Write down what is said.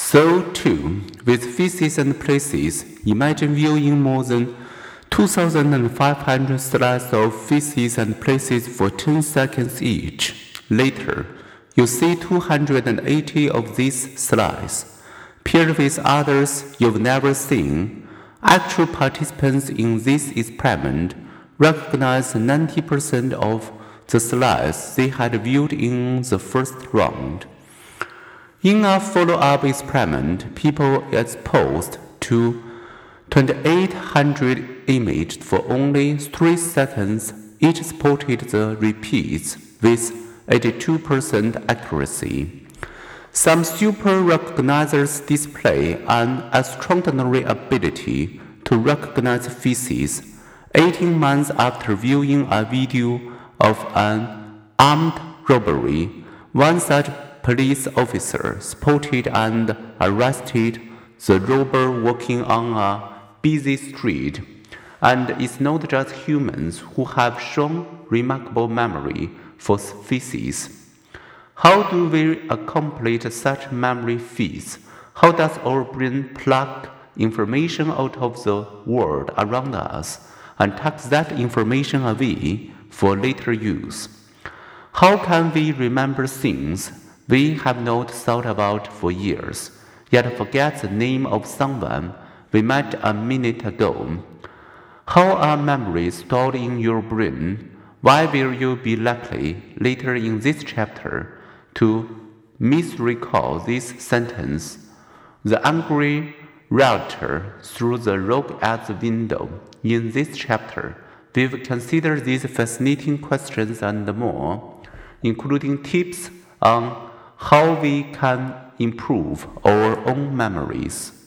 So, too, with faces and places, imagine viewing more than 2,500 slides of faces and places for 10 seconds each. Later, you see 280 of these slides, paired with others you've never seen. Actual participants in this experiment recognize 90% of the slides they had viewed in the first round. In a follow up experiment, people exposed to 2800 images for only 3 seconds each spotted the repeats with 82% accuracy. Some super recognizers display an extraordinary ability to recognize faces 18 months after viewing a video of an armed robbery. One such police officer spotted and arrested the robber walking on a busy street. And it's not just humans who have shown remarkable memory for faces. How do we accomplish such memory feats? How does our brain pluck information out of the world around us and tuck that information away for later use? How can we remember things we have not thought about for years, yet forget the name of someone we met a minute ago? How are memories stored in your brain? Why will you be likely later in this chapter to misrecall this sentence? The angry realtor threw the rock at the window. In this chapter, we've considered these fascinating questions and more, including tips on how we can improve our own memories.